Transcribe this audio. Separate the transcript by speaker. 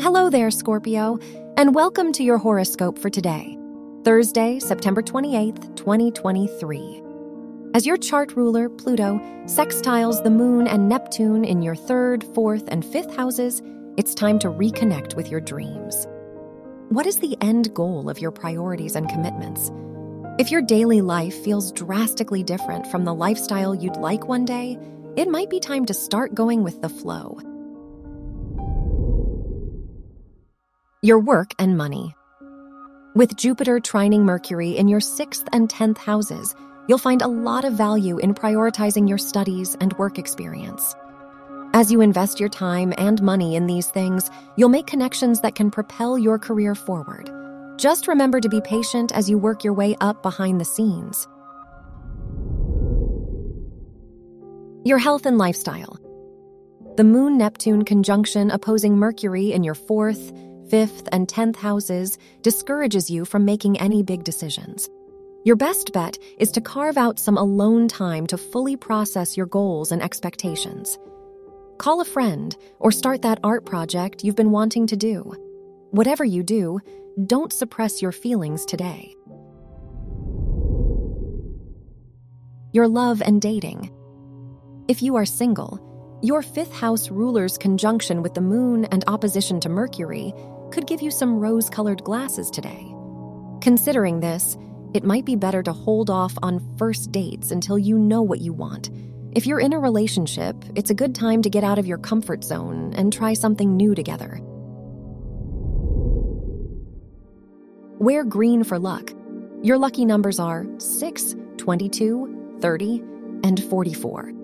Speaker 1: Hello there, Scorpio, and welcome to your horoscope for today, Thursday, September 28th, 2023. As your chart ruler, Pluto, sextiles the moon and Neptune in your third, fourth, and fifth houses, it's time to reconnect with your dreams. What is the end goal of your priorities and commitments? If your daily life feels drastically different from the lifestyle you'd like one day, it might be time to start going with the flow. Your work and money. With Jupiter trining Mercury in your sixth and tenth houses, you'll find a lot of value in prioritizing your studies and work experience. As you invest your time and money in these things, you'll make connections that can propel your career forward. Just remember to be patient as you work your way up behind the scenes. Your health and lifestyle. The Moon Neptune conjunction opposing Mercury in your fourth, fifth, and tenth houses discourages you from making any big decisions. Your best bet is to carve out some alone time to fully process your goals and expectations. Call a friend or start that art project you've been wanting to do. Whatever you do, don't suppress your feelings today. Your love and dating. If you are single, your fifth house ruler's conjunction with the moon and opposition to Mercury could give you some rose colored glasses today. Considering this, it might be better to hold off on first dates until you know what you want. If you're in a relationship, it's a good time to get out of your comfort zone and try something new together. Wear green for luck. Your lucky numbers are 6, 22, 30, and 44.